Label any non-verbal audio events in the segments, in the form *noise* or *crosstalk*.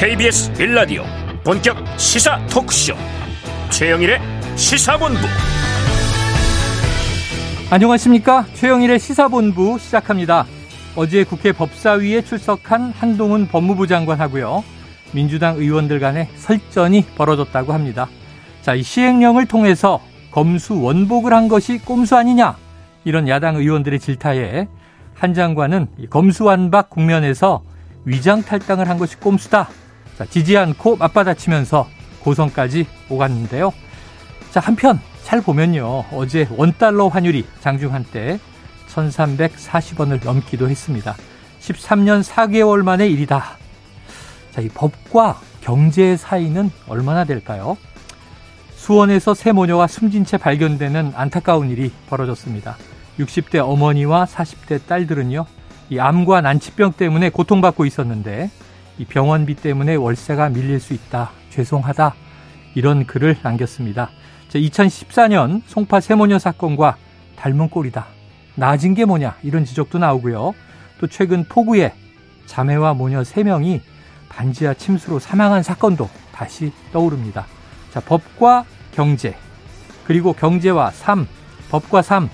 KBS 빌라디오 본격 시사 토크쇼. 최영일의 시사본부. 안녕하십니까? 최영일의 시사본부 시작합니다. 어제 국회 법사위에 출석한 한동훈 법무부 장관하고요. 민주당 의원들 간에 설전이 벌어졌다고 합니다. 자, 이 시행령을 통해서 검수 원복을 한 것이 꼼수 아니냐? 이런 야당 의원들의 질타에 한 장관은 검수완박 국면에서 위장 탈당을 한 것이 꼼수다. 자, 지지 않고 맞받아치면서 고성까지 오갔는데요. 자, 한편 잘 보면요. 어제 원달러 환율이 장중 한때 1340원을 넘기도 했습니다. 13년 4개월 만의 일이다. 자, 이 법과 경제의 사이는 얼마나 될까요? 수원에서 새 모녀가 숨진 채 발견되는 안타까운 일이 벌어졌습니다. 60대 어머니와 40대 딸들은요, 이 암과 난치병 때문에 고통받고 있었는데, 이 병원비 때문에 월세가 밀릴 수 있다. 죄송하다. 이런 글을 남겼습니다. 2014년 송파 세모녀 사건과 닮은 꼴이다. 나아진 게 뭐냐. 이런 지적도 나오고요. 또 최근 포구에 자매와 모녀 3명이 반지하 침수로 사망한 사건도 다시 떠오릅니다. 자, 법과 경제, 그리고 경제와 삶, 법과 삶,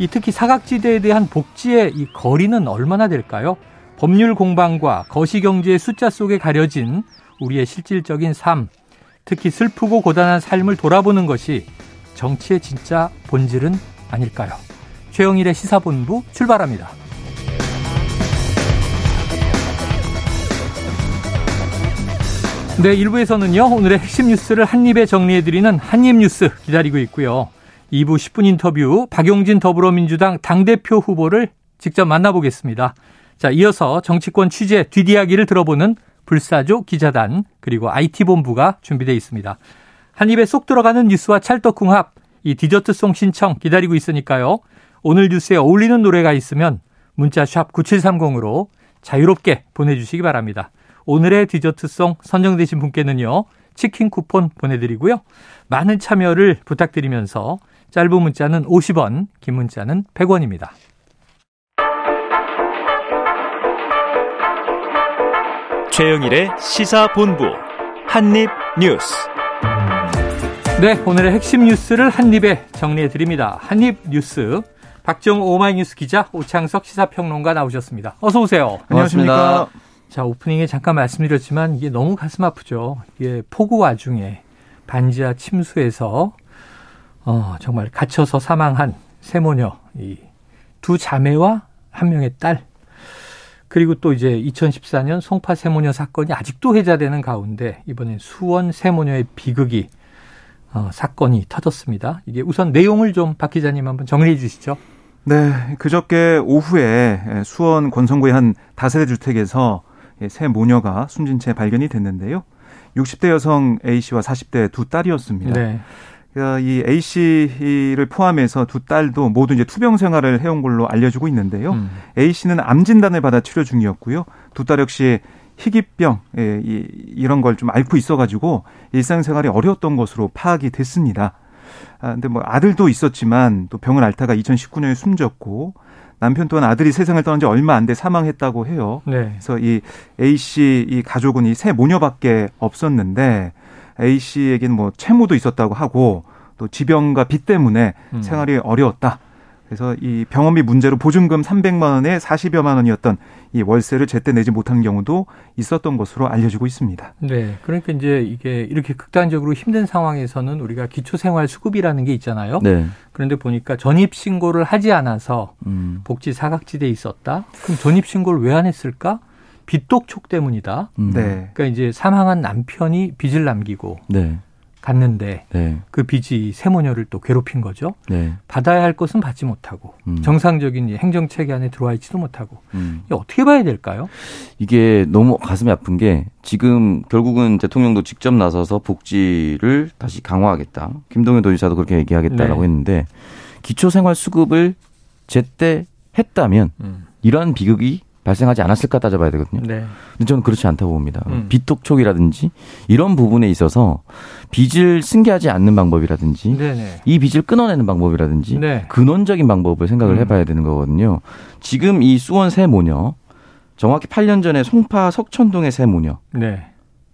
이 특히 사각지대에 대한 복지의 이 거리는 얼마나 될까요? 법률 공방과 거시경제의 숫자 속에 가려진 우리의 실질적인 삶, 특히 슬프고 고단한 삶을 돌아보는 것이 정치의 진짜 본질은 아닐까요? 최영일의 시사본부 출발합니다. 네, 1부에서는요, 오늘의 핵심 뉴스를 한입에 정리해드리는 한입뉴스 기다리고 있고요. 2부 10분 인터뷰 박용진 더불어민주당 당대표 후보를 직접 만나보겠습니다. 자, 이어서 정치권 취재 뒷이야기를 들어보는 불사조 기자단 그리고 IT본부가 준비되어 있습니다. 한 입에 쏙 들어가는 뉴스와 찰떡궁합 이 디저트송 신청 기다리고 있으니까요. 오늘 뉴스에 어울리는 노래가 있으면 문자 샵 9730으로 자유롭게 보내주시기 바랍니다. 오늘의 디저트송 선정되신 분께는요. 치킨 쿠폰 보내드리고요. 많은 참여를 부탁드리면서 짧은 문자는 50원, 긴 문자는 100원입니다. 최영일의 시사본부 한입뉴스. 네, 오늘의 핵심 뉴스를 한입에 정리해 드립니다. 한입뉴스. 박정우 오마이뉴스 기자, 오창석 시사평론가 나오셨습니다. 어서 오세요. 안녕하십니까. 자, 오프닝에 잠깐 말씀드렸지만 이게 너무 가슴 아프죠. 이게 폭우 와중에 반지하 침수에서 어, 정말 갇혀서 사망한 세모녀, 이 두 자매와 한 명의 딸, 그리고 또 이제 2014년 송파 세모녀 사건이 아직도 회자되는 가운데 이번엔 수원 세모녀의 비극이 어, 사건이 터졌습니다. 이게 우선 내용을 좀 박 기자님 한번 정리해 주시죠. 네, 그저께 오후에 수원 권성구의 한 다세대 주택에서 새 모녀가 숨진 채 발견이 됐는데요. 60대 여성 A 씨와 40대 두 딸이었습니다. 네. 어, 이 A 씨를 포함해서 두 딸도 모두 이제 투병 생활을 해온 걸로 알려지고 있는데요. 음. A 씨는 암 진단을 받아 치료 중이었고요. 두 딸 역시 희귀병 예, 이, 이런 걸 좀 앓고 있어가지고 일상생활이 어려웠던 것으로 파악이 됐습니다. 아, 근데 뭐 아들도 있었지만 또 병을 앓다가 2019년에 숨졌고 남편 또한 아들이 세상을 떠난 지 얼마 안 돼 사망했다고 해요. 네. 그래서 이 A 씨 이 가족은 이 세 모녀밖에 없었는데 A 씨에게는 뭐 채무도 있었다고 하고 또 지병과 빚 때문에 음. 생활이 어려웠다. 그래서 이 병원비 문제로 보증금 300만 원에 40여만 원이었던 이 월세를 제때 내지 못한 경우도 있었던 것으로 알려지고 있습니다. 네. 그러니까 이제 이게 이렇게 극단적으로 힘든 상황에서는 우리가 기초생활 수급이라는 게 있잖아요. 네. 그런데 보니까 전입 신고를 하지 않아서 음. 복지 사각지대에 있었다. 그럼 전입 신고를 왜 안 했을까? 빚독촉 때문이다. 음. 네. 그러니까 이제 사망한 남편이 빚을 남기고 네. 갔는데 네. 그 빚이 세모녀를 또 괴롭힌 거죠. 네. 받아야 할 것은 받지 못하고 음. 정상적인 행정 체계 안에 들어와 있지도 못하고 음. 이게 어떻게 봐야 될까요? 이게 너무 가슴이 아픈 게 지금 결국은 대통령도 직접 나서서 복지를 다시 강화하겠다. 김동연 도지사도 그렇게 얘기하겠다라고 네. 했는데 기초생활 수급을 제때 했다면 음. 이러한 비극이 발생하지 않았을까 따져봐야 되거든요. 네. 근데 저는 그렇지 않다고 봅니다. 음. 빚 독촉이라든지 이런 부분에 있어서 빚을 승계하지 않는 방법이라든지 네네. 이 빚을 끊어내는 방법이라든지 네. 근원적인 방법을 생각을 음. 해봐야 되는 거거든요. 지금 이 수원 새 모녀 정확히 8년 전에 송파 석천동의 새 모녀 네.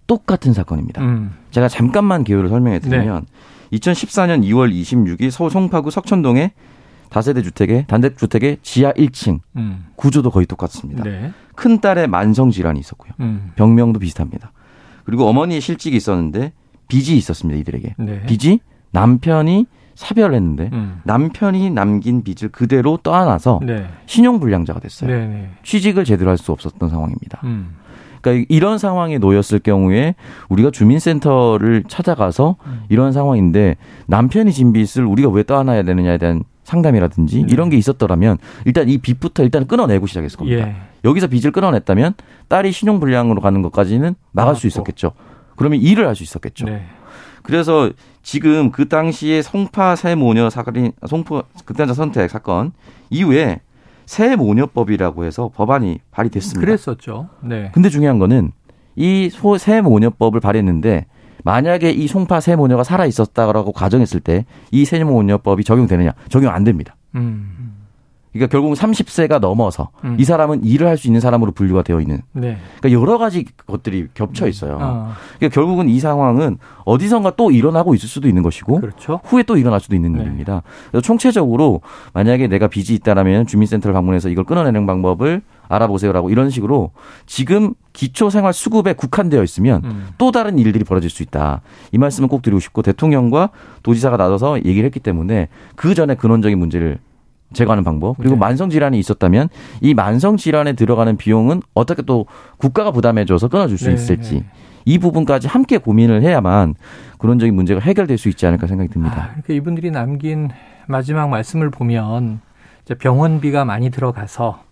똑같은 사건입니다. 음. 제가 잠깐만 개요를 설명해 드리면 네. 2014년 2월 26일 서울 송파구 석천동에 다세대 주택의 단독주택의 지하 1층 음. 구조도 거의 똑같습니다. 네. 큰 딸의 만성 질환이 있었고요. 음. 병명도 비슷합니다. 그리고 어머니의 실직이 있었는데 빚이 있었습니다. 이들에게 네. 빚이 남편이 사별을 했는데 음. 남편이 남긴 빚을 그대로 떠안아서 네. 신용불량자가 됐어요. 네, 네. 취직을 제대로 할 수 없었던 상황입니다. 음. 그러니까 이런 상황에 놓였을 경우에 우리가 주민센터를 찾아가서 음. 이런 상황인데 남편이 진 빚을 우리가 왜 떠안아야 되느냐에 대한 상담이라든지 네. 이런 게 있었더라면 일단 이 빚부터 일단 끊어내고 시작했을 겁니다. 예. 여기서 빚을 끊어냈다면 딸이 신용불량으로 가는 것까지는 막을 수 있었겠죠. 그러면 일을 할 수 있었겠죠. 네. 그래서 지금 그 당시에 송파 새 모녀 사건이 송파 극단자 선택 사건 이후에 새 모녀법이라고 해서 법안이 발의됐습니다. 그랬었죠. 네. 근데 중요한 거는 이 새 모녀법을 발의했는데 만약에 이 송파 새 모녀가 살아 있었다라고 가정했을 때이새 모녀법이 적용되느냐? 적용 안 됩니다. 음. 그러니까 결국 은 30세가 넘어서 음. 이 사람은 일을 할 수 있는 사람으로 분류가 되어 있는. 네. 그러니까 여러 가지 것들이 겹쳐 음. 있어요. 어. 그러니까 결국은 이 상황은 어디선가 또 일어나고 있을 수도 있는 것이고 그렇죠. 후에 또 일어날 수도 있는 네. 일입니다. 그래서 총체적으로 만약에 내가 빚이 있다라면 주민센터를 방문해서 이걸 끊어내는 방법을 알아보세요라고 이런 식으로 지금 기초생활 수급에 국한되어 있으면 음. 또 다른 일들이 벌어질 수 있다. 이 말씀을 꼭 드리고 싶고 대통령과 도지사가 나서서 얘기를 했기 때문에 그 전에 근원적인 문제를 제거하는 방법 그리고 네. 만성 질환이 있었다면 이 만성 질환에 들어가는 비용은 어떻게 또 국가가 부담해줘서 끊어줄 수 네. 있을지 네. 이 부분까지 함께 고민을 해야만 근원적인 문제가 해결될 수 있지 않을까 생각이 듭니다. 아, 그러니까 이분들이 남긴 마지막 말씀을 보면 병원비가 많이 들어가서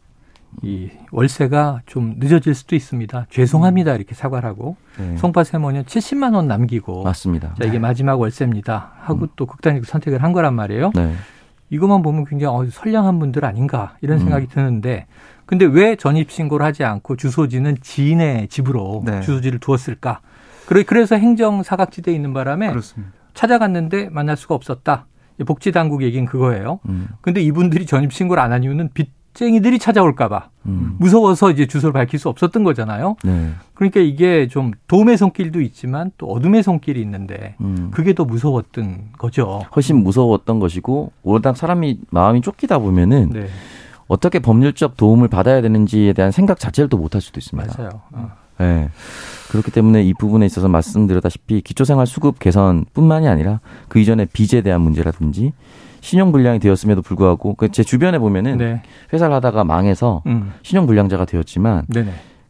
이 월세가 좀 늦어질 수도 있습니다. 죄송합니다 이렇게 사과를 하고 네. 송파 세모는 70만 원 남기고 맞습니다. 자 이게 마지막 월세입니다 하고 음. 또 극단적 선택을 한 거란 말이에요. 네. 이것만 보면 굉장히 어, 선량한 분들 아닌가 이런 생각이 음. 드는데 근데 왜 전입 신고를 하지 않고 주소지는 지인의 집으로 네. 주소지를 두었을까? 그래서 행정 사각지대에 있는 바람에 그렇습니다. 찾아갔는데 만날 수가 없었다. 복지 당국 얘기는 그거예요. 음. 근데 이분들이 전입 신고를 안 한 이유는 빚 쟁이들이 찾아올까봐 음. 무서워서 이제 주소를 밝힐 수 없었던 거잖아요. 네. 그러니까 이게 좀 도움의 손길도 있지만 또 어둠의 손길이 있는데 음. 그게 더 무서웠던 거죠. 훨씬 무서웠던 것이고 워낙 사람이 마음이 쫓기다 보면은 네. 어떻게 법률적 도움을 받아야 되는지에 대한 생각 자체를 또 못할 수도 있습니다. 맞아요. 어. 네. 그렇기 때문에 이 부분에 있어서 말씀드렸다시피 기초생활 수급 개선뿐만이 아니라 그 이전에 빚에 대한 문제라든지 신용 불량이 되었음에도 불구하고 그 제 주변에 보면은 네. 회사를 하다가 망해서 음. 신용 불량자가 되었지만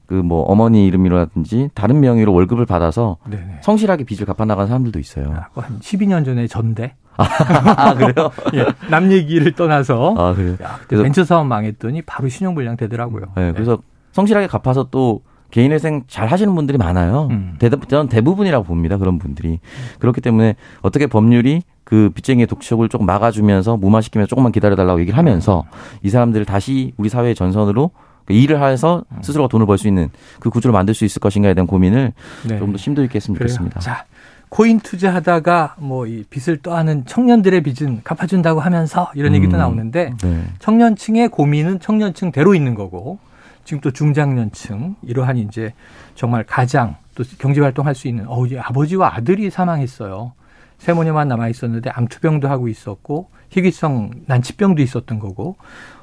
그 뭐 어머니 이름이라든지 다른 명의로 월급을 받아서 네네. 성실하게 빚을 갚아 나간 사람들도 있어요. 아, 한 12년 전에 전대. 아, 그래요? *laughs* 예, 남 얘기를 떠나서. 아, 그래요? 야, 그래서 벤처 사업 망했더니 바로 신용불량 되더라고요. 네, 그래서 성실하게 갚아서 또 개인회생 잘 하시는 분들이 많아요. 음. 저는 대부분이라고 봅니다. 그런 분들이. 그렇기 때문에 어떻게 법률이 그 빚쟁이의 독촉을 조금 막아주면서 무마시키면서 조금만 기다려달라고 얘기를 하면서 이 사람들을 다시 우리 사회의 전선으로 그 일을 해서 스스로가 돈을 벌 수 있는 그 구조를 만들 수 있을 것인가에 대한 고민을 네. 좀더 심도 있게 했으면 그래요. 좋겠습니다. 자, 코인 투자하다가 뭐 이 빚을 떠하는 청년들의 빚은 갚아준다고 하면서 이런 얘기도 음, 나오는데 네. 청년층의 고민은 청년층대로 있는 거고 지금 또 중장년층 이러한 이제 정말 가장 또 경제 활동할 수 있는 어 아버지와 아들이 사망했어요. 세모녀만 남아 있었는데 암투병도 하고 있었고 희귀성 난치병도 있었던 거고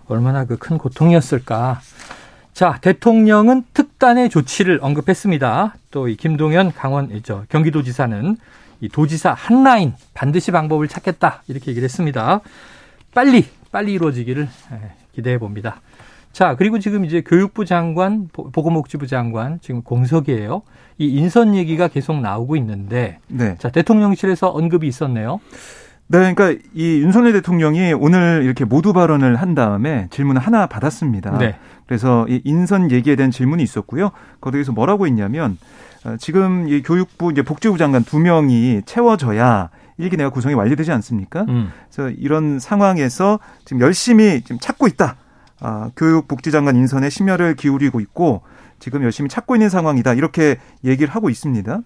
얼마나 그 큰 고통이었을까. 자, 대통령은 특단의 조치를 언급했습니다. 또 이 김동연 강원 저 경기도지사는 이 도지사 한 라인 반드시 방법을 찾겠다 이렇게 얘기를 했습니다. 빨리 빨리 이루어지기를 예, 기대해 봅니다. 자, 그리고 지금 이제 교육부 장관, 보건복지부 장관 지금 공석이에요. 이 인선 얘기가 계속 나오고 있는데 네. 자, 대통령실에서 언급이 있었네요. 네, 그러니까 이 윤석열 대통령이 오늘 이렇게 모두 발언을 한 다음에 질문을 하나 받았습니다. 네. 그래서 이 인선 얘기에 대한 질문이 있었고요. 거기에서 뭐라고 했냐면 어, 지금 이 교육부 이제 복지부 장관 두 명이 채워져야 일기 내가 구성이 완료되지 않습니까? 음. 그래서 이런 상황에서 지금 열심히 지금 찾고 있다. 아, 교육복지장관 인선에 심혈을 기울이고 있고 지금 열심히 찾고 있는 상황이다. 이렇게 얘기를 하고 있습니다.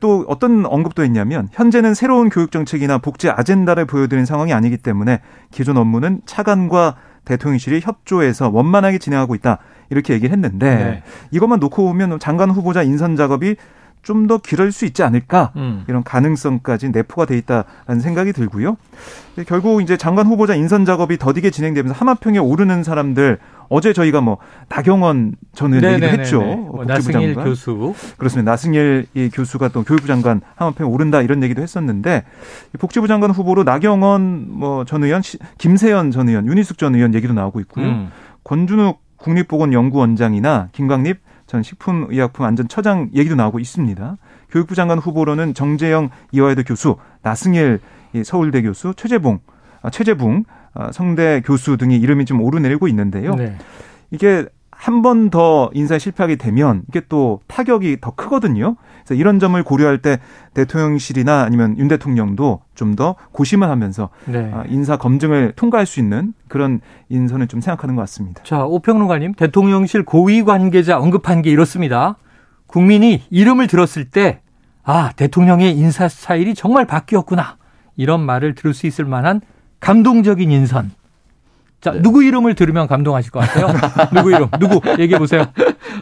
또 어떤 언급도 했냐면 현재는 새로운 교육 정책이나 복지 아젠다를 보여드리는 상황이 아니기 때문에 기존 업무는 차관과 대통령실이 협조해서 원만하게 진행하고 있다. 이렇게 얘기를 했는데 네. 이것만 놓고 보면 장관 후보자 인선 작업이 좀 더 길을 수 있지 않을까 음. 이런 가능성까지 내포가 돼 있다라는 생각이 들고요. 결국 이제 장관 후보자 인선 작업이 더디게 진행되면서 하마평에 오르는 사람들 어제 저희가 뭐 나경원 전 의원 얘기도 했죠. 뭐 나승일 장관. 교수 그렇습니다. 나승일 교수가 또 교육부 장관 하마평에 오른다 이런 얘기도 했었는데 복지부 장관 후보로 나경원 뭐 전 의원, 김세연 전 의원, 윤희숙 전 의원 얘기도 나오고 있고요. 음. 권준욱 국립보건연구원장이나 김광립 전 식품의약품안전처장 얘기도 나오고 있습니다. 교육부 장관 후보로는 정재영 이화여대 교수, 나승일 서울대 교수, 최재봉, 아, 최재붕 아, 성대 교수 등이 이름이 좀 오르내리고 있는데요. 네. 이게 한 번 더 인사 실패하게 되면 이게 또 타격이 더 크거든요. 그래서 이런 점을 고려할 때 대통령실이나 아니면 윤 대통령도 좀 더 고심을 하면서 네. 아, 인사 검증을 통과할 수 있는 그런 인선을 좀 생각하는 것 같습니다. 자, 오평론가님, 대통령실 고위 관계자 언급한 게 이렇습니다. 국민이 이름을 들었을 때, 아, 대통령의 인사 스타일이 정말 바뀌었구나. 이런 말을 들을 수 있을 만한 감동적인 인선. 자, 네. 누구 이름을 들으면 감동하실 것 같아요? *laughs* 누구 이름? 누구? 얘기해 보세요.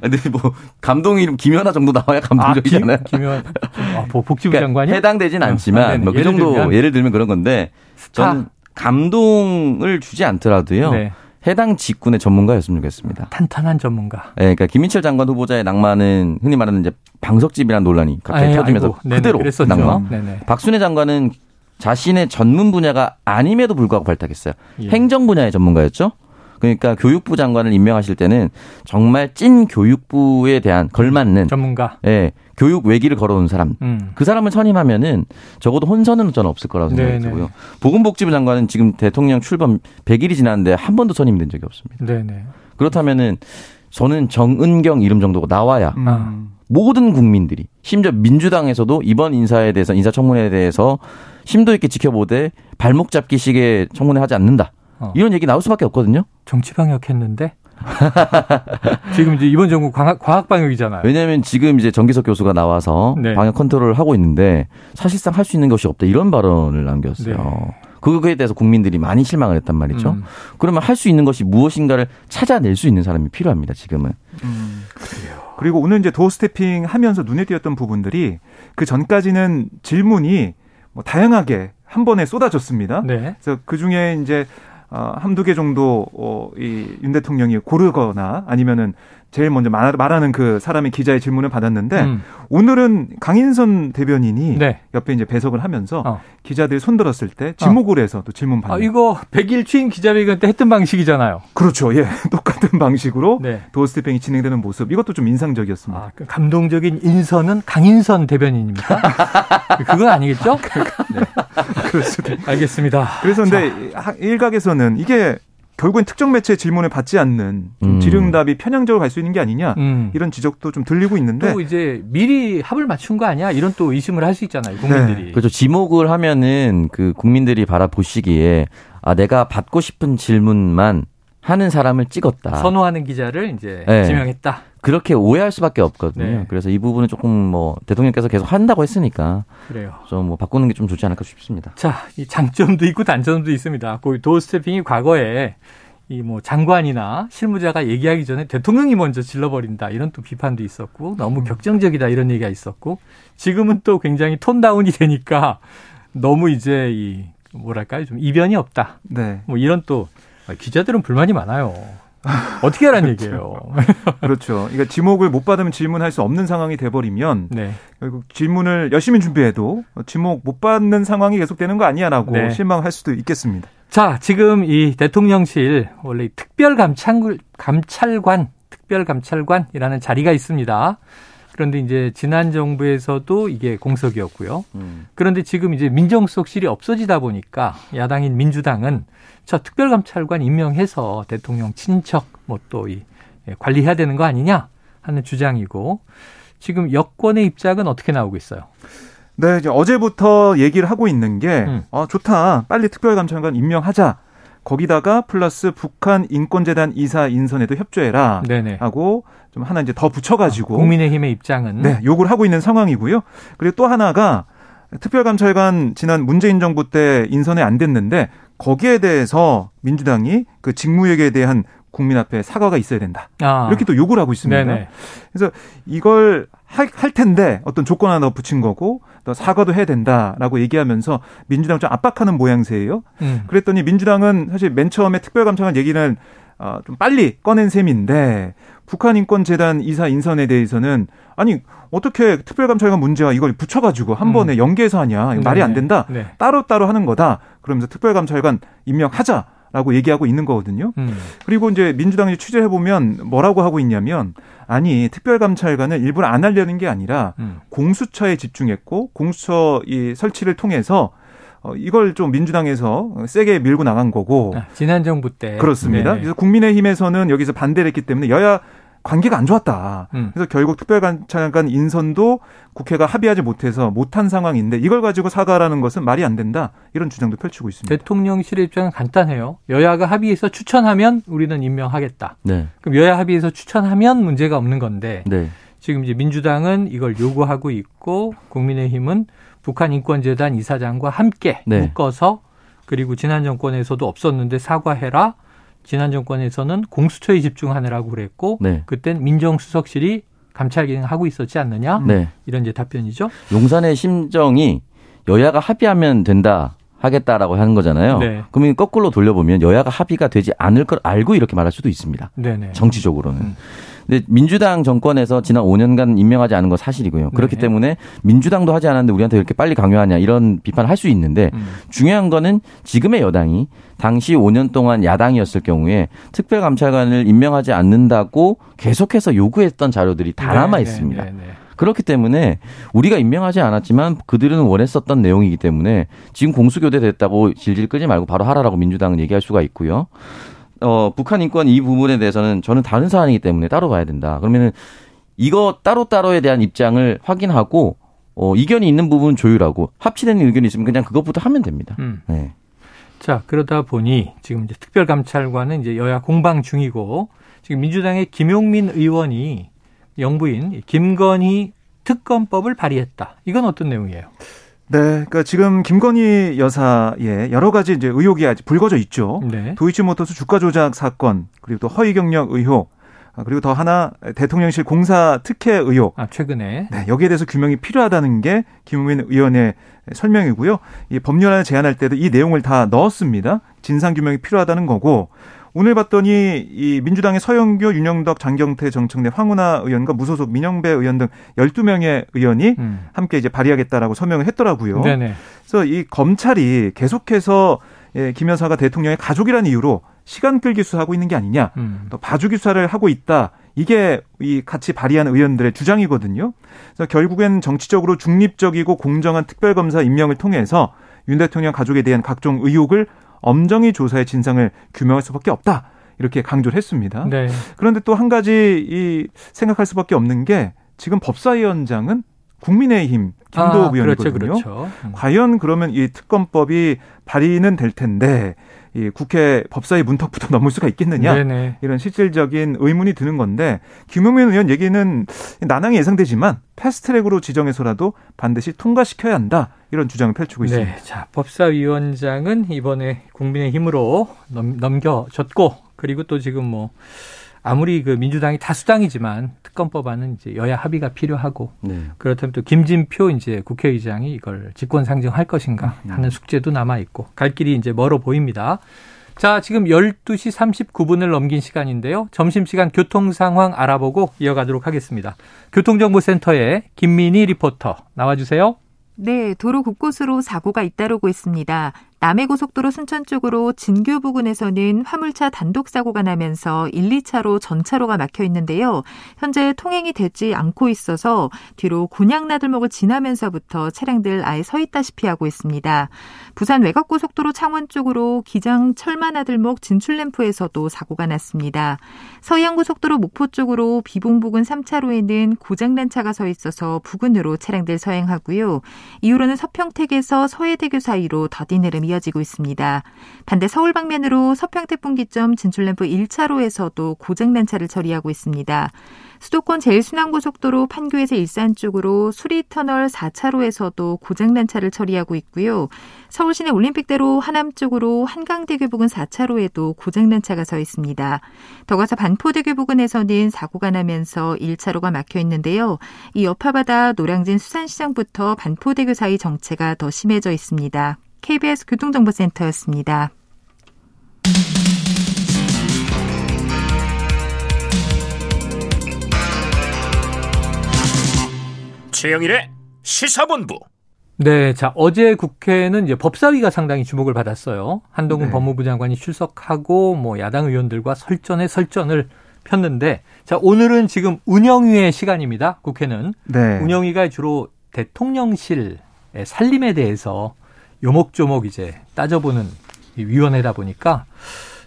근데 뭐 감동 이름 김연아 정도 나와야 감동적이잖아요. 아, 김, 연아 아, 복지부 그러니까 장관이 해당되진 않지만 아, 뭐그 정도 들면? 예를 들면 그런 건데 저는 감동을 주지 않더라도요. 네. 해당 직군의 전문가였으면 좋겠습니다. 탄탄한 전문가. 네, 그러니까 김민철 장관 후보자의 낭만은 흔히 말하는 이제 방석집이라는 논란이 갑자기 터지면서 그대로 네네, 낭만. 네네. 박순애 장관은 자신의 전문 분야가 아님에도 불구하고 발탁했어요. 예. 행정 분야의 전문가였죠. 그러니까 교육부 장관을 임명하실 때는 정말 찐 교육부에 대한 걸맞는 전문가. 예. 교육 외기를 걸어온 사람. 음. 그 사람을 선임하면은 적어도 혼선은 저는 없을 거라고 생각이 네네. 들고요. 보건복지부 장관은 지금 대통령 출범 100일이 지났는데 한 번도 선임된 적이 없습니다. 네네. 그렇다면은 저는 정은경 이름 정도가 나와야 음. 모든 국민들이 심지어 민주당에서도 이번 인사에 대해서 인사청문회에 대해서 심도 있게 지켜보되 발목 잡기식의 청문회 하지 않는다. 어. 이런 얘기 나올 수밖에 없거든요. 정치 방역했는데 *laughs* 지금 이제 이번 정부 과학, 과학 방역이잖아요. 왜냐하면 지금 이제 정기석 교수가 나와서 네. 방역 컨트롤을 하고 있는데 사실상 할 수 있는 것이 없다 이런 발언을 남겼어요. 네. 그거에 대해서 국민들이 많이 실망을 했단 말이죠. 음. 그러면 할 수 있는 것이 무엇인가를 찾아낼 수 있는 사람이 필요합니다. 지금은. 음. 그리고 오늘 이제 도어 스태핑 하면서 눈에 띄었던 부분들이 그 전까지는 질문이 뭐 다양하게 한 번에 쏟아졌습니다. 네. 그래서 그 중에 이제 어, 한두 개 정도, 어, 이, 윤 대통령이 고르거나 아니면은 제일 먼저 말하는 그 사람의 기자의 질문을 받았는데 음. 오늘은 강인선 대변인이 네. 옆에 이제 배석을 하면서 어. 기자들이 손들었을 때 지목을 어. 해서 또 질문 받는. 아, 이거 100일 취임 기자회견 때 했던 방식이잖아요. 그렇죠. 예. *laughs* 똑같은 방식으로 네. 도어스태핑이 진행되는 모습 이것도 좀 인상적이었습니다. 아, 그 감동적인 인선은 강인선 대변인입니까? *laughs* 그건 아니겠죠? *laughs* 네. 그럴 수도. 알겠습니다. 그래서 근데 자. 일각에서는 이게 결국엔 특정 매체의 질문을 받지 않는 음. 질응답이 편향적으로 갈 수 있는 게 아니냐 음. 이런 지적도 좀 들리고 있는데 또 이제 미리 합을 맞춘 거 아니야 이런 또 의심을 할 수 있잖아요 국민들이 네. 그렇죠 지목을 하면은 그 국민들이 바라보시기에 아 내가 받고 싶은 질문만 하는 사람을 찍었다 선호하는 기자를 이제 네. 지명했다 그렇게 오해할 수밖에 없거든요. 네. 그래서 이 부분은 조금 뭐 대통령께서 계속 한다고 했으니까 그래요. 좀 뭐 바꾸는 게 좀 좋지 않을까 싶습니다. 자, 이 장점도 있고 단점도 있습니다. 그 도어 스태핑이 과거에 이 뭐 장관이나 실무자가 얘기하기 전에 대통령이 먼저 질러버린다 이런 또 비판도 있었고 너무 음. 격정적이다 이런 얘기가 있었고 지금은 또 굉장히 톤 다운이 되니까 너무 이제 이 뭐랄까요 좀 이변이 없다. 네. 뭐 이런 또 기자들은 불만이 많아요. *laughs* 어떻게 하라는 얘기예요. 그렇죠. 그러니까 지목을 못 받으면 질문할 수 없는 상황이 돼버리면 네. 결국 질문을 열심히 준비해도 지목 못 받는 상황이 계속되는 거 아니야라고 네. 실망할 수도 있겠습니다. 자, 지금 이 대통령실 원래 특별 감찰 감찰관 특별 감찰관이라는 자리가 있습니다. 그런데 이제 지난 정부에서도 이게 공석이었고요. 음. 그런데 지금 이제 민정수석실이 없어지다 보니까 야당인 민주당은 저 특별감찰관 임명해서 대통령 친척 뭐 또이 예, 관리해야 되는 거 아니냐 하는 주장이고 지금 여권의 입장은 어떻게 나오고 있어요? 네, 이제 어제부터 얘기를 하고 있는 게, 음. 아, 좋다. 빨리 특별감찰관 임명하자. 거기다가 플러스 북한 인권재단 이사 인선에도 협조해라. 네네. 하고 좀 하나 이제 더 붙여가지고. 아, 국민의힘의 입장은. 네, 요구를 하고 있는 상황이고요. 그리고 또 하나가 특별감찰관 지난 문재인 정부 때 인선이 안 됐는데 거기에 대해서 민주당이 그 직무유기에 대한 국민 앞에 사과가 있어야 된다. 아. 이렇게 또 요구를 하고 있습니다. 네네. 그래서 이걸 할, 할 텐데 어떤 조건 하나 붙인 거고 또 사과도 해야 된다라고 얘기하면서 민주당 좀 압박하는 모양새예요. 음. 그랬더니 민주당은 사실 맨 처음에 특별감찰관 얘기는 어, 좀 빨리 꺼낸 셈인데 북한 인권재단 이사 인선에 대해서는 아니 어떻게 특별감찰관 문제와 이걸 붙여가지고 한 음. 번에 연계해서 하냐 네. 말이 안 된다 네. 따로 따로 하는 거다 그러면서 특별감찰관 임명하자. 라고 얘기하고 있는 거거든요. 음. 그리고 이제 민주당이 취재해 보면 뭐라고 하고 있냐면 아니 특별감찰관을 일부러 안 하려는 게 아니라 음. 공수처에 집중했고 공수처 이 설치를 통해서 어, 이걸 좀 민주당에서 세게 밀고 나간 거고. 아, 지난 정부 때. 그렇습니다. 네. 그래서 국민의힘에서는 여기서 반대를 했기 때문에 여야 관계가 안 좋았다. 음. 그래서 결국 특별감찰관 인선도 국회가 합의하지 못해서 못한 상황인데 이걸 가지고 사과라는 것은 말이 안 된다. 이런 주장도 펼치고 있습니다. 대통령실의 입장은 간단해요. 여야가 합의해서 추천하면 우리는 임명하겠다. 네. 그럼 여야 합의해서 추천하면 문제가 없는 건데 네. 지금 이제 민주당은 이걸 요구하고 있고 국민의힘은 북한 인권재단 이사장과 함께 네. 묶어서 그리고 지난 정권에서도 없었는데 사과해라. 지난 정권에서는 공수처에 집중하느라고 그랬고 네. 그땐 민정수석실이 감찰 기능 하고 있었지 않느냐 네. 이런 이제 답변이죠. 용산의 심정이 여야가 합의하면 된다 하겠다라고 하는 거잖아요. 네. 그러면 거꾸로 돌려보면 여야가 합의가 되지 않을 걸 알고 이렇게 말할 수도 있습니다. 네네. 정치적으로는. 음. 근데 민주당 정권에서 지난 5년간 임명하지 않은 건 사실이고요. 그렇기 네. 때문에 민주당도 하지 않았는데 우리한테 이렇게 빨리 강요하냐 이런 비판을 할 수 있는데 음. 중요한 거는 지금의 여당이 당시 5년 동안 야당이었을 경우에 특별감찰관을 임명하지 않는다고 계속해서 요구했던 자료들이 다 네, 남아 네, 있습니다. 네, 네, 그렇기 때문에 우리가 임명하지 않았지만 그들은 원했었던 내용이기 때문에 지금 공수교대 됐다고 질질 끌지 말고 바로 하라라고 민주당은 얘기할 수가 있고요. 어, 북한 인권 이 부분에 대해서는 저는 다른 사안이기 때문에 따로 봐야 된다. 그러면은 이거 따로따로에 대한 입장을 확인하고 어, 이견이 있는 부분 조율하고 합치되는 의견이 있으면 그냥 그것부터 하면 됩니다. 음. 네. 자, 그러다 보니 지금 이제 특별감찰관은 이제 여야 공방 중이고 지금 민주당의 김용민 의원이 영부인 김건희 특검법을 발의했다. 이건 어떤 내용이에요? 네, 그러니까 지금 김건희 여사의 여러 가지 이제 의혹이 아직 불거져 있죠. 네. 도이치모터스 주가 조작 사건 그리고 또 허위 경력 의혹 아, 그리고 더 하나 대통령실 공사 특혜 의혹. 아, 최근에. 네, 여기에 대해서 규명이 필요하다는 게 김우민 의원의 설명이고요. 이 법률안을 제안할 때도 이 내용을 다 넣었습니다. 진상 규명이 필요하다는 거고 오늘 봤더니 이 민주당의 서영교, 윤영덕, 장경태, 정청래, 황운하 의원과 무소속 민영배 의원 등 12명의 의원이 음. 함께 이제 발의하겠다라고 서명을 했더라고요. 네네. 그래서 이 검찰이 계속해서 예, 김 여사가 대통령의 가족이라는 이유로 시간 끌기 수사하고 있는 게 아니냐. 음. 또 봐주기 수사를 하고 있다. 이게 이 같이 발의한 의원들의 주장이거든요. 그래서 결국엔 정치적으로 중립적이고 공정한 특별검사 임명을 통해서 윤 대통령 가족에 대한 각종 의혹을 엄정히 조사해 진상을 규명할 수밖에 없다. 이렇게 강조를 했습니다. 네. 그런데 또 한 가지 이 생각할 수밖에 없는 게 지금 법사위원장은 국민의힘 김도읍 아, 그렇죠, 의원이거든요. 그렇죠, 그렇죠. 음. 과연 그러면 이 특검법이 발의는 될 텐데 이 국회 법사위 문턱부터 *laughs* 넘을 수가 있겠느냐 네네. 이런 실질적인 의문이 드는 건데 김용민 의원 얘기는 나낭이 예상되지만 패스트트랙으로 지정해서라도 반드시 통과시켜야 한다 이런 주장을 펼치고 네. 있습니다. 자 법사위원장은 이번에 국민의힘으로 넘, 넘겨졌고 그리고 또 지금 뭐 아무리 그 민주당이 다수당이지만 특검법안은 이제 여야 합의가 필요하고 네. 그렇다면 또 김진표 이제 국회의장이 이걸 직권 상정할 것인가 음. 하는 숙제도 남아 있고 갈 길이 이제 멀어 보입니다. 자, 지금 12시 39분을 넘긴 시간인데요. 점심시간 교통 상황 알아보고 이어가도록 하겠습니다. 교통정보센터에 김민희 리포터 나와주세요. 네, 도로 곳곳으로 사고가 잇따르고 있습니다. 남해고속도로 순천 쪽으로 진교 부근에서는 화물차 단독 사고가 나면서 1, 2차로 전차로가 막혀 있는데요. 현재 통행이 되지 않고 있어서 뒤로 곤양나들목을 지나면서부터 차량들 아예 서 있다시피 하고 있습니다. 부산 외곽고속도로 창원 쪽으로 기장 철마나들목 진출램프에서도 사고가 났습니다. 서해안고속도로 목포 쪽으로 비봉 부근 3차로에는 고장난 차가 서 있어서 부근으로 차량들 서행하고요. 이후로는 서평택에서 서해대교 사이로 더디 내름이 이어지고 있습니다. 반대 서울 방면으로 서평 태풍기점 진출램프 1차로에서도 고장난 차를 처리하고 있습니다. 수도권 제일순환고속도로 판교에서 일산 쪽으로 수리터널 4차로에서도 고장난 차를 처리하고 있고요. 서울시내 올림픽대로 하남 쪽으로 한강대교 부근 4차로에도 고장난 차가 서 있습니다. 더 가서 반포대교 부근에서는 사고가 나면서 1차로가 막혀 있는데요. 이 여파바다 노량진 수산시장부터 반포대교 사이 정체가 더 심해져 있습니다. KBS 교통정보센터였습니다. 최영일의 시사본부. 네, 자 어제 국회는 이제 법사위가 상당히 주목을 받았어요. 한동훈 네. 법무부 장관이 출석하고 뭐 야당 의원들과 설전에 설전을 폈는데, 자 오늘은 지금 운영위의 시간입니다. 국회는 네. 운영위가 주로 대통령실의 살림에 대해서 요목조목 이제 따져보는 위원회다 보니까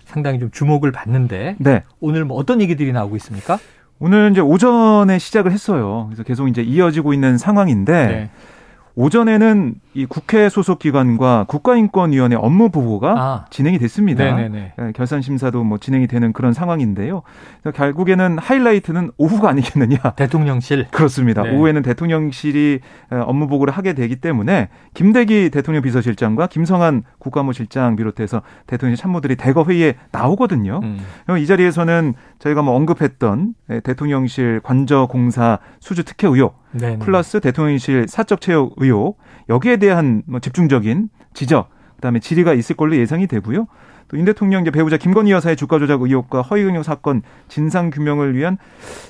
상당히 좀 주목을 받는데, 네. 오늘 뭐 어떤 얘기들이 나오고 있습니까? 오늘 이제 오전에 시작을 했어요. 그래서 계속 이제 이어지고 있는 상황인데 네. 오전에는 이 국회 소속 기관과 국가인권위원회 업무 보고가 아. 진행이 됐습니다. 네네네. 예, 결산 심사도 뭐 진행이 되는 그런 상황인데요. 결국에는 하이라이트는 오후가 아니겠느냐. *laughs* 대통령실. 그렇습니다. 네. 오후에는 대통령실이 어, 업무 보고를 하게 되기 때문에 김대기 대통령 비서실장과 김성한 국가무실장 비롯해서 대통령 참모들이 대거 회의에 나오거든요. 음. 이 자리에서는 저희가 뭐 언급했던 예, 대통령실 관저 공사 수주 특혜 의혹 네네. 플러스 대통령실 사적 채용 의혹 여기에 대한 뭐 집중적인 지적 그다음에 질의가 있을 걸로 예상이 되고요. 또 임 대통령 이제 배우자 김건희 여사의 주가 조작 의혹과 허위 경영 사건 진상 규명을 위한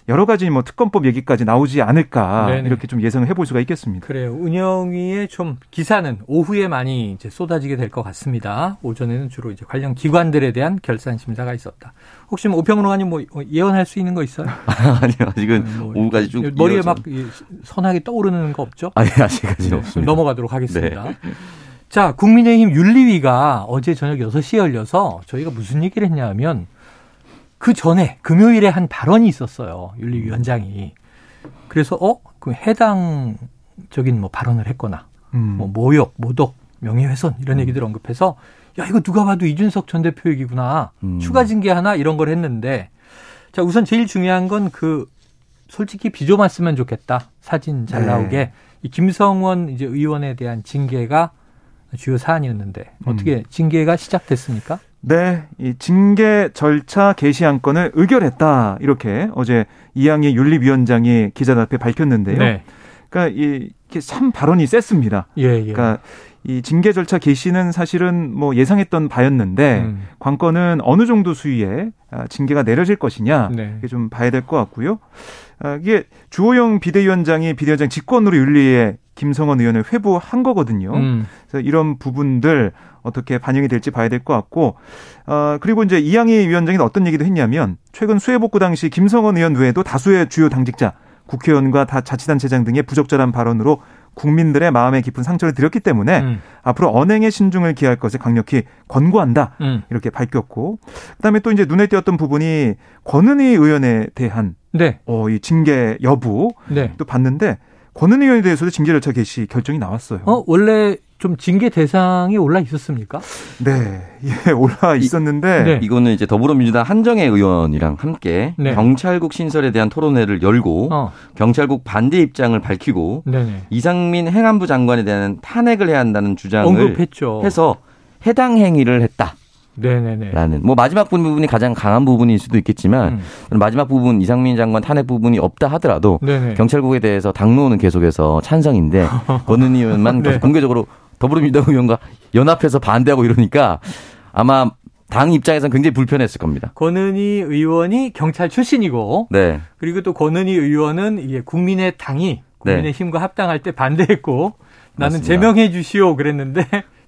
여러 가지 뭐 특검법 얘기까지 나오지 않을까 네네. 이렇게 좀 예상을 해볼 수가 있겠습니다. 그래요. 운영위의 좀 기사는 오후에 많이 이제 쏟아지게 될 것 같습니다. 오전에는 주로 이제 관련 기관들에 대한 결산 심사가 있었다. 혹시 뭐 오평론가님 뭐 예언할 수 있는 거 있어요? *laughs* 아니요, 아직은 네, 뭐 오후까지 쭉 머리에 막 선하게 떠오르는 거 없죠? 아니 아직까지는 네, 없습니다. 넘어가도록 하겠습니다. 네. 자, 국민의힘 윤리위가 어제 저녁 6시에 열려서 저희가 무슨 얘기를 했냐면 그 전에 금요일에 한 발언이 있었어요. 윤리위원장이. 그래서 어? 그 해당적인 뭐 발언을 했거나 음. 뭐 모욕, 모독, 명예훼손 이런 음. 얘기들 언급해서 야, 이거 누가 봐도 이준석 전 대표 얘기구나. 음. 추가 징계 하나 이런 걸 했는데 자, 우선 제일 중요한 건 그 솔직히 비조만 쓰면 좋겠다. 사진 잘 네. 나오게. 이 김성원 이제 의원에 대한 징계가 주요 사안이었는데 어떻게 음. 징계가 시작됐습니까? 네, 이 징계 절차 개시 안 건을 의결했다 이렇게 어제 이양희 윤리위원장이 기자들 앞에 밝혔는데요. 네. 그러니까 이게 참 발언이 셌습니다. 예, 예. 그러니까 이 징계 절차 개시는 사실은 뭐 예상했던 바였는데 음. 관건은 어느 정도 수위의 아, 징계가 내려질 것이냐 네. 이게 좀 봐야 될 것 같고요. 아, 이게 주호영 비대위원장이 비대위원장 직권으로 윤리에 김성원 의원을 회부한 거거든요. 음. 그래서 이런 부분들 어떻게 반영이 될지 봐야 될 것 같고, 어, 그리고 이제 이양희 위원장이 어떤 얘기도 했냐면, 최근 수해복구 당시 김성원 의원 외에도 다수의 주요 당직자, 국회의원과 다 자치단체장 등의 부적절한 발언으로 국민들의 마음에 깊은 상처를 드렸기 때문에 음. 앞으로 언행의 신중을 기할 것을 강력히 권고한다 음. 이렇게 밝혔고 그다음에 또 이제 눈에 띄었던 부분이 권은희 의원에 대한 네. 어, 이 징계 여부 네. 또 봤는데 권은희 의원에 대해서도 징계 절차 개시 결정이 나왔어요. 어, 원래 좀 징계 대상이 올라 있었습니까? 네, 예, 올라 있었는데 네. 이거는 이제 더불어민주당 한정혜 의원이랑 함께 네. 경찰국 신설에 대한 토론회를 열고 어. 경찰국 반대 입장을 밝히고 네네. 이상민 행안부 장관에 대한 탄핵을 해야 한다는 주장을 언급했죠. 해서 해당 행위를 했다. 네네네. 라는 뭐 마지막 부분이 가장 강한 부분일 수도 있겠지만 음. 마지막 부분 이상민 장관 탄핵 부분이 없다 하더라도 네네. 경찰국에 대해서 당론은 계속해서 찬성인데 *laughs* 권은희 의원만 네. 공개적으로 더불어민주당 의원과 연합해서 반대하고 이러니까 아마 당 입장에서는 굉장히 불편했을 겁니다. 권은희 의원이 경찰 출신이고, 네. 그리고 또 권은희 의원은 이게 국민의 당이 국민의 네. 힘과 합당할 때 반대했고, 나는 맞습니다. 제명해 주시오 그랬는데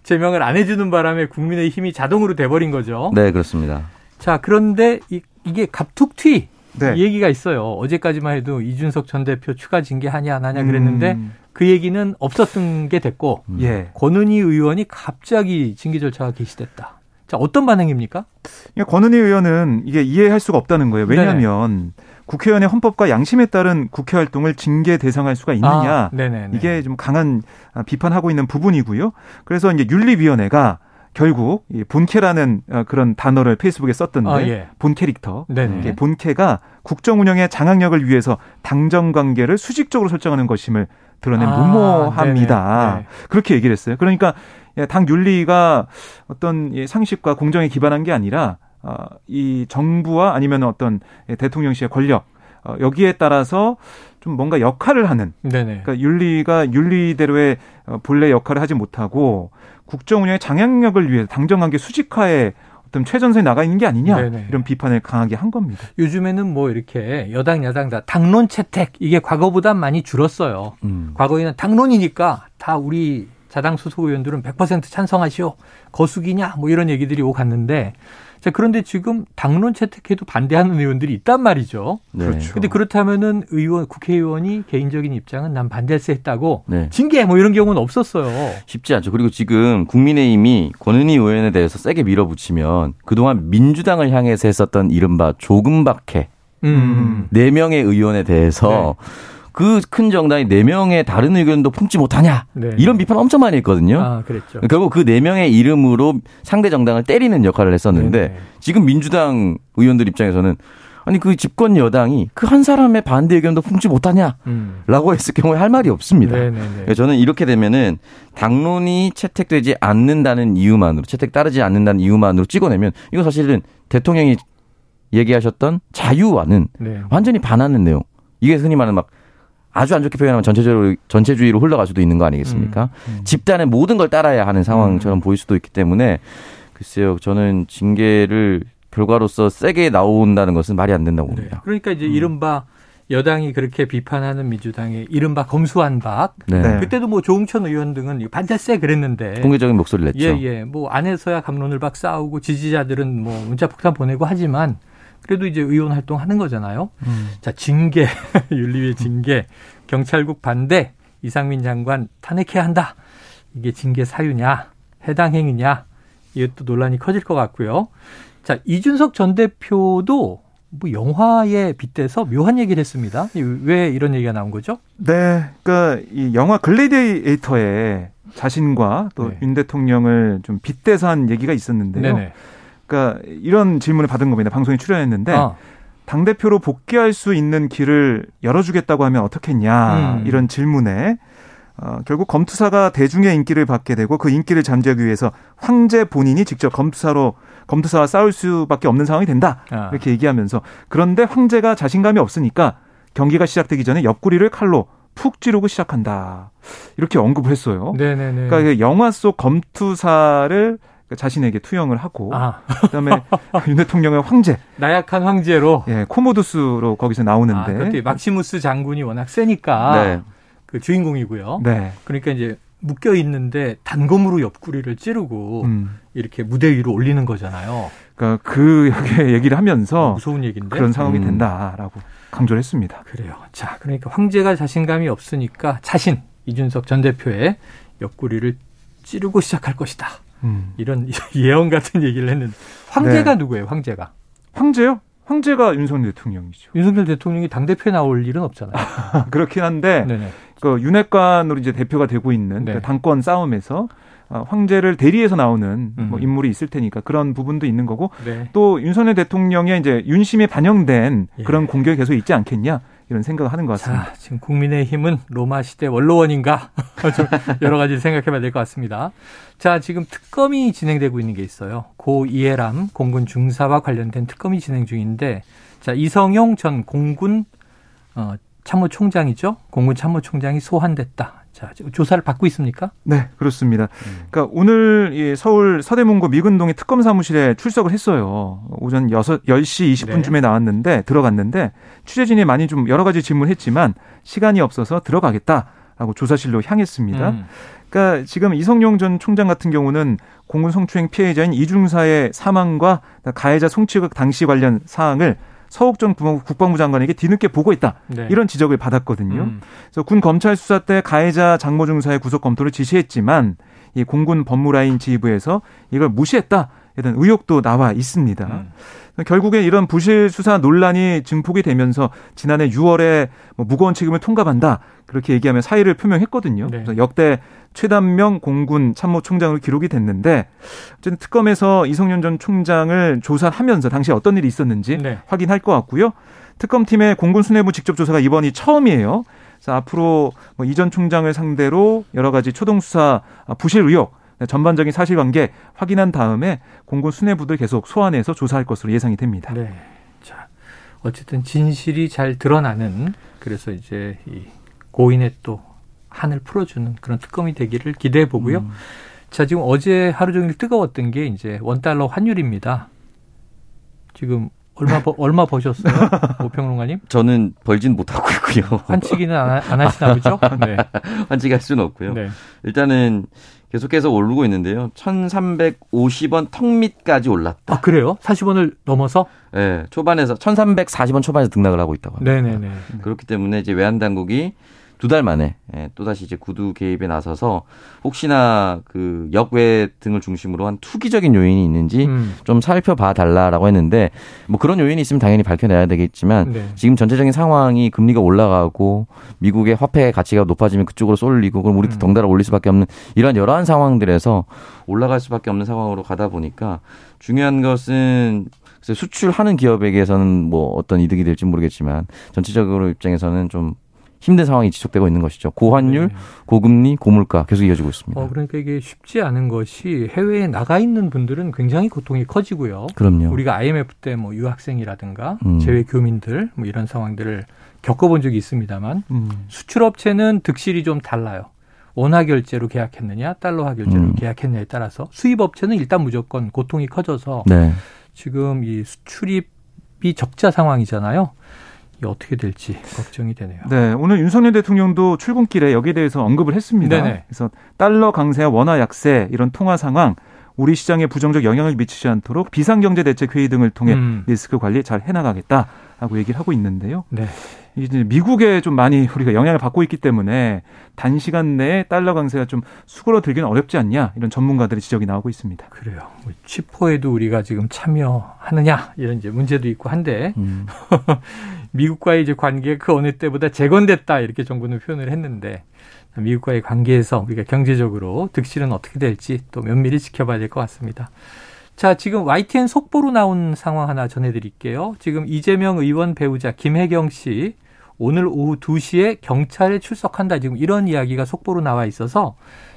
제명을 안 해주는 바람에 국민의 힘이 자동으로 돼버린 거죠. 네, 그렇습니다. 자, 그런데 이, 게 갑툭튀 네. 이 얘기가 있어요. 어제까지만 해도 이준석 전 대표 추가 징계 하냐 안 하냐 그랬는데 음. 그 얘기는 없었던 게 됐고 음. 예. 권은희 의원이 갑자기 징계 절차가 개시됐다. 자, 어떤 반응입니까? 권은희 의원은 이게 이해할 수가 없다는 거예요. 왜냐하면 네 국회의원의 헌법과 양심에 따른 국회 활동을 징계 대상할 수가 있느냐. 아, 이게 좀 강한 비판하고 있는 부분이고요. 그래서 이제 윤리위원회가 결국 이 본캐라는 어, 그런 단어를 페이스북에 썼던데 아, 예. 본 캐릭터 네네. 본캐가 국정 운영의 장악력을 위해서 당정 관계를 수직적으로 설정하는 것임을 드러낸 아, 무모합니다. 네. 그렇게 얘기를 했어요. 그러니까 예, 당 윤리가 어떤 상식과 공정에 기반한 게 아니라 어, 이 정부와 아니면 어떤 대통령실의 권력 어, 여기에 따라서 좀 뭔가 역할을 하는 네네. 그러니까 윤리가 윤리대로의 어, 본래 역할을 하지 못하고 국정 운영의 장악력을 위해 당정 관계 수직화에 어떤 최전선에 나가 있는 게 아니냐 네네. 이런 비판을 강하게 한 겁니다. 요즘에는 뭐 이렇게 여당 야당 다 당론 채택 이게 과거보다 많이 줄었어요. 음. 과거에는 당론이니까 다 우리 자당 수석 의원들은 100% 찬성하시오. 거수기냐 뭐 이런 얘기들이 오갔는데 자, 그런데 지금 당론 채택해도 반대하는 의원들이 있단 말이죠. 네. 그렇죠. 근데 그렇다면은 의원, 국회의원이 개인적인 입장은 난 반대세 했다고 네. 징계 뭐 이런 경우는 없었어요. 쉽지 않죠. 그리고 지금 국민의힘이 권은희 의원에 대해서 세게 밀어붙이면 그동안 민주당을 향해서 했었던 이른바 조금박해 음. 4명의 의원에 대해서 네. 그 큰 정당이 4명의 다른 의견도 품지 못하냐. 네. 이런 비판 엄청 많이 했거든요. 아, 그랬죠. 결국 그 4명의 이름으로 상대 정당을 때리는 역할을 했었는데 네, 네 지금 민주당 의원들 입장에서는 아니 그 집권 여당이 그 한 사람의 반대 의견도 품지 못하냐라고 음. 했을 경우에 할 말이 없습니다. 네네네. 네, 저는 이렇게 되면은 당론이 채택되지 않는다는 이유만으로 채택 따르지 않는다는 이유만으로 찍어내면 이거 사실은 대통령이 얘기하셨던 자유와는 네. 완전히 반하는 내용. 이게 흔히 말하는 막 아주 안 좋게 표현하면 전체적으로 전체주의로 흘러갈 수도 있는 거 아니겠습니까? 음, 음. 집단의 모든 걸 따라야 하는 상황처럼 음. 보일 수도 있기 때문에 글쎄요, 저는 징계를 결과로서 세게 나온다는 것은 말이 안 된다고 네. 봅니다. 네. 그러니까 이제 음. 이른바 여당이 그렇게 비판하는 민주당의 이른바 검수한 박. 네. 네. 그때도 뭐 조웅천 의원 등은 반대세 그랬는데. 공개적인 목소리를 냈죠. 예, 예. 뭐 안에서야 감론을 박 싸우고 지지자들은 뭐 문자 폭탄 보내고 하지만 그래도 이제 의원 활동하는 거잖아요. 음. 자 징계 *laughs* 윤리위 징계 경찰국 반대 이상민 장관 탄핵해야 한다. 이게 징계 사유냐 해당 행위냐 이것도 논란이 커질 것 같고요. 자 이준석 전 대표도 뭐 영화에 빗대서 묘한 얘기를 했습니다. 왜 이런 얘기가 나온 거죠? 네, 그러니까 이 영화 글래디에이터에 자신과 또윤 네. 대통령을 좀 빗대서 한 얘기가 있었는데요. 네네. 그러니까 이런 질문을 받은 겁니다. 방송에 출연했는데 아. 당 대표로 복귀할 수 있는 길을 열어주겠다고 하면 어떻겠냐 음. 이런 질문에 어, 결국 검투사가 대중의 인기를 받게 되고 그 인기를 잠재하기 위해서 황제 본인이 직접 검투사로 검투사와 싸울 수밖에 없는 상황이 된다 아. 이렇게 얘기하면서 그런데 황제가 자신감이 없으니까 경기가 시작되기 전에 옆구리를 칼로 푹 찌르고 시작한다 이렇게 언급을 했어요. 네네네. 그러니까 영화 속 검투사를 자신에게 투영을 하고 아. 그다음에 *laughs* 윤 대통령의 황제 나약한 황제로 예 코모두스로 거기서 나오는데 아, 막시무스 장군이 워낙 세니까 네. 그 주인공이고요. 네. 그러니까 이제 묶여 있는데 단검으로 옆구리를 찌르고 음. 이렇게 무대 위로 올리는 거잖아요. 그러니까 그 얘기를 하면서 무서운 얘기인데 그런 상황이 음. 된다라고 강조를 했습니다. 그래요. 자, 그러니까 황제가 자신감이 없으니까 자신 이준석 전 대표의 옆구리를 찌르고 시작할 것이다. 음. 이런 *laughs* 예언 같은 얘기를 했는데 황제가 네. 누구예요? 황제가 황제요? 황제가 윤석열 대통령이죠. 윤석열 대통령이 당 대표에 나올 일은 없잖아요. *laughs* 그렇긴 한데 네네. 그 윤핵관으로 이제 대표가 되고 있는 네. 그 당권 싸움에서 어, 황제를 대리해서 나오는 뭐 음. 뭐 인물이 있을 테니까 그런 부분도 있는 거고 네. 또 윤석열 대통령의 이제 윤심에 반영된 예. 그런 공격이 계속 있지 않겠냐 이런 생각을 하는 것 같습니다. 자, 지금 국민의힘은 로마 시대 원로원인가? *laughs* 여러 가지 생각해봐야 될 것 같습니다. 자, 지금 특검이 진행되고 있는 게 있어요. 고 이해람 공군 중사와 관련된 특검이 진행 중인데, 자 이성용 전 공군 어, 참모총장이죠. 공군 참모총장이 소환됐다. 자, 조사를 받고 있습니까? 네, 그렇습니다. 음. 그러니까 오늘 서울 서대문구 미근동의 특검 사무실에 출석을 했어요. 오전 6, 10시 20분쯤에 네. 나왔는데 들어갔는데 취재진이 많이 좀 여러 가지 질문했지만 시간이 없어서 들어가겠다라고 조사실로 향했습니다. 음. 그러니까 지금 이성용 전 총장 같은 경우는 공군 성추행 피해자인 이중사의 사망과 가해자 송치극 당시 관련 사항을 서욱전 국방부 장관에게 뒤늦게 보고했다 네. 이런 지적을 받았거든요. 음. 그래서 군 검찰 수사 때 가해자 장모 중사의 구속 검토를 지시했지만 이 공군 법무라인 지휘부에서 이걸 무시했다 이런 의혹도 나와 있습니다. 음. 결국에 이런 부실 수사 논란이 증폭이 되면서 지난해 6월에 뭐 무거운 책임을 통감한다 그렇게 얘기하며 사의를 표명했거든요. 네. 그래서 역대 최단명 공군 참모총장으로 기록이 됐는데 어쨌든 특검에서 이성윤 전 총장을 조사하면서 당시 어떤 일이 있었는지 네. 확인할 것 같고요. 특검팀의 공군 수뇌부 직접 조사가 이번이 처음이에요. 그래서 앞으로 뭐 이전 총장을 상대로 여러 가지 초동 수사 부실 의혹 전반적인 사실관계 확인한 다음에 공군 수뇌부들 계속 소환해서 조사할 것으로 예상이 됩니다. 네. 자, 어쨌든 진실이 잘 드러나는 그래서 이제 이 고인의 또 한을 풀어주는 그런 특검이 되기를 기대해 보고요. 음. 자, 지금 어제 하루 종일 뜨거웠던 게 이제 원달러 환율입니다. 지금 얼마 버, 얼마 버셨어요, *laughs* 오평론가님? 저는 벌진 못하고 있고요. 환치기는 안, 안 하시나 보죠? *laughs* 네. 환치기 할 수는 없고요. 네. 일단은 계속해서 오르고 있는데요. 1,350원 턱 밑까지 올랐다. 아, 그래요? 40원을 넘어서? 네, 초반에서 1,340원 초반에서 등락을 하고 있다고 합니다. 네네네. 그렇기 때문에 이제 외환 당국이 두 달 만에 예, 또다시 이제 구두 개입에 나서서 혹시나 그 역외 등을 중심으로 한 투기적인 요인이 있는지 음. 좀 살펴봐 달라라고 했는데 뭐 그런 요인이 있으면 당연히 밝혀내야 되겠지만 네. 지금 전체적인 상황이 금리가 올라가고 미국의 화폐 가치가 높아지면 그쪽으로 쏠리고 그럼 우리도 음. 덩달아 올릴 수밖에 없는 이런 여러한 상황들에서 올라갈 수밖에 없는 상황으로 가다 보니까 중요한 것은 수출하는 기업에게서는 뭐 어떤 이득이 될지 모르겠지만 전체적으로 입장에서는 좀 힘든 상황이 지속되고 있는 것이죠. 고환율, 네. 고금리, 고물가 계속 이어지고 있습니다. 어, 그러니까 이게 쉽지 않은 것이 해외에 나가 있는 분들은 굉장히 고통이 커지고요. 그럼요. 우리가 IMF 때 뭐 유학생이라든가 음. 재외 교민들 뭐 이런 상황들을 겪어본 적이 있습니다만 음. 수출업체는 득실이 좀 달라요. 원화 결제로 계약했느냐, 달러화 결제로 음. 계약했느냐에 따라서 수입업체는 일단 무조건 고통이 커져서 네. 지금 이 수출입이 적자 상황이잖아요. 어떻게 될지 걱정이 되네요. 네, 오늘 윤석열 대통령도 출근길에 여기에 대해서 언급을 했습니다. 네네. 그래서 달러 강세와 원화 약세 이런 통화 상황 우리 시장에 부정적 영향을 미치지 않도록 비상경제 대책 회의 등을 통해 음. 리스크 관리 잘 해나가겠다라고 얘기를 하고 있는데요. 네. 이제 미국에 좀 많이 우리가 영향을 받고 있기 때문에 단시간 내에 달러 강세가 좀 수그러들기는 어렵지 않냐 이런 전문가들의 지적이 나오고 있습니다. 그래요. 뭐 치포에도 우리가 지금 참여하느냐 이런 이제 문제도 있고 한데 음. *laughs* 미국과의 이제 관계 그 어느 때보다 재건됐다 이렇게 정부는 표현을 했는데 미국과의 관계에서 우리가 경제적으로 득실은 어떻게 될지 또 면밀히 지켜봐야 될 것 같습니다. 자, 지금 YTN 속보로 나온 상황 하나 전해드릴게요. 지금 이재명 의원 배우자 김혜경 씨 오늘 오후 2시에 경찰에 출석한다. 지금 이런 이야기가 속보로 나와 있어서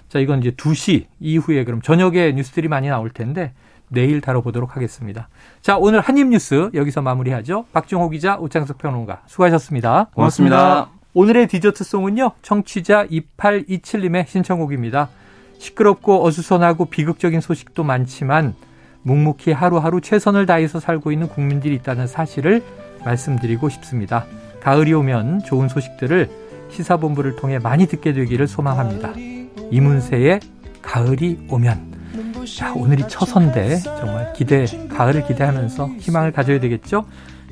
자, 이건 이제 2시 이후에 그럼 저녁에 뉴스들이 많이 나올 텐데 내일 다뤄보도록 하겠습니다. 자, 오늘 한입뉴스 여기서 마무리하죠. 박종호 기자, 오창석 평론가 수고하셨습니다. 고맙습니다. 고맙습니다. 오늘의 디저트송은요. 청취자 2827님의 신청곡입니다. 시끄럽고 어수선하고 비극적인 소식도 많지만 묵묵히 하루하루 최선을 다해서 살고 있는 국민들이 있다는 사실을 말씀드리고 싶습니다. 가을이 오면 좋은 소식들을 시사본부를 통해 많이 듣게 되기를 소망합니다. 이문세의 가을이 오면. 자, 오늘이 처선데 정말 기대, 가을을 기대하면서 희망을 가져야 되겠죠?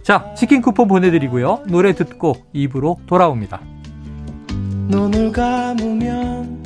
자, 치킨 쿠폰 보내드리고요. 노래 듣고 입으로 돌아옵니다. 눈을 감으면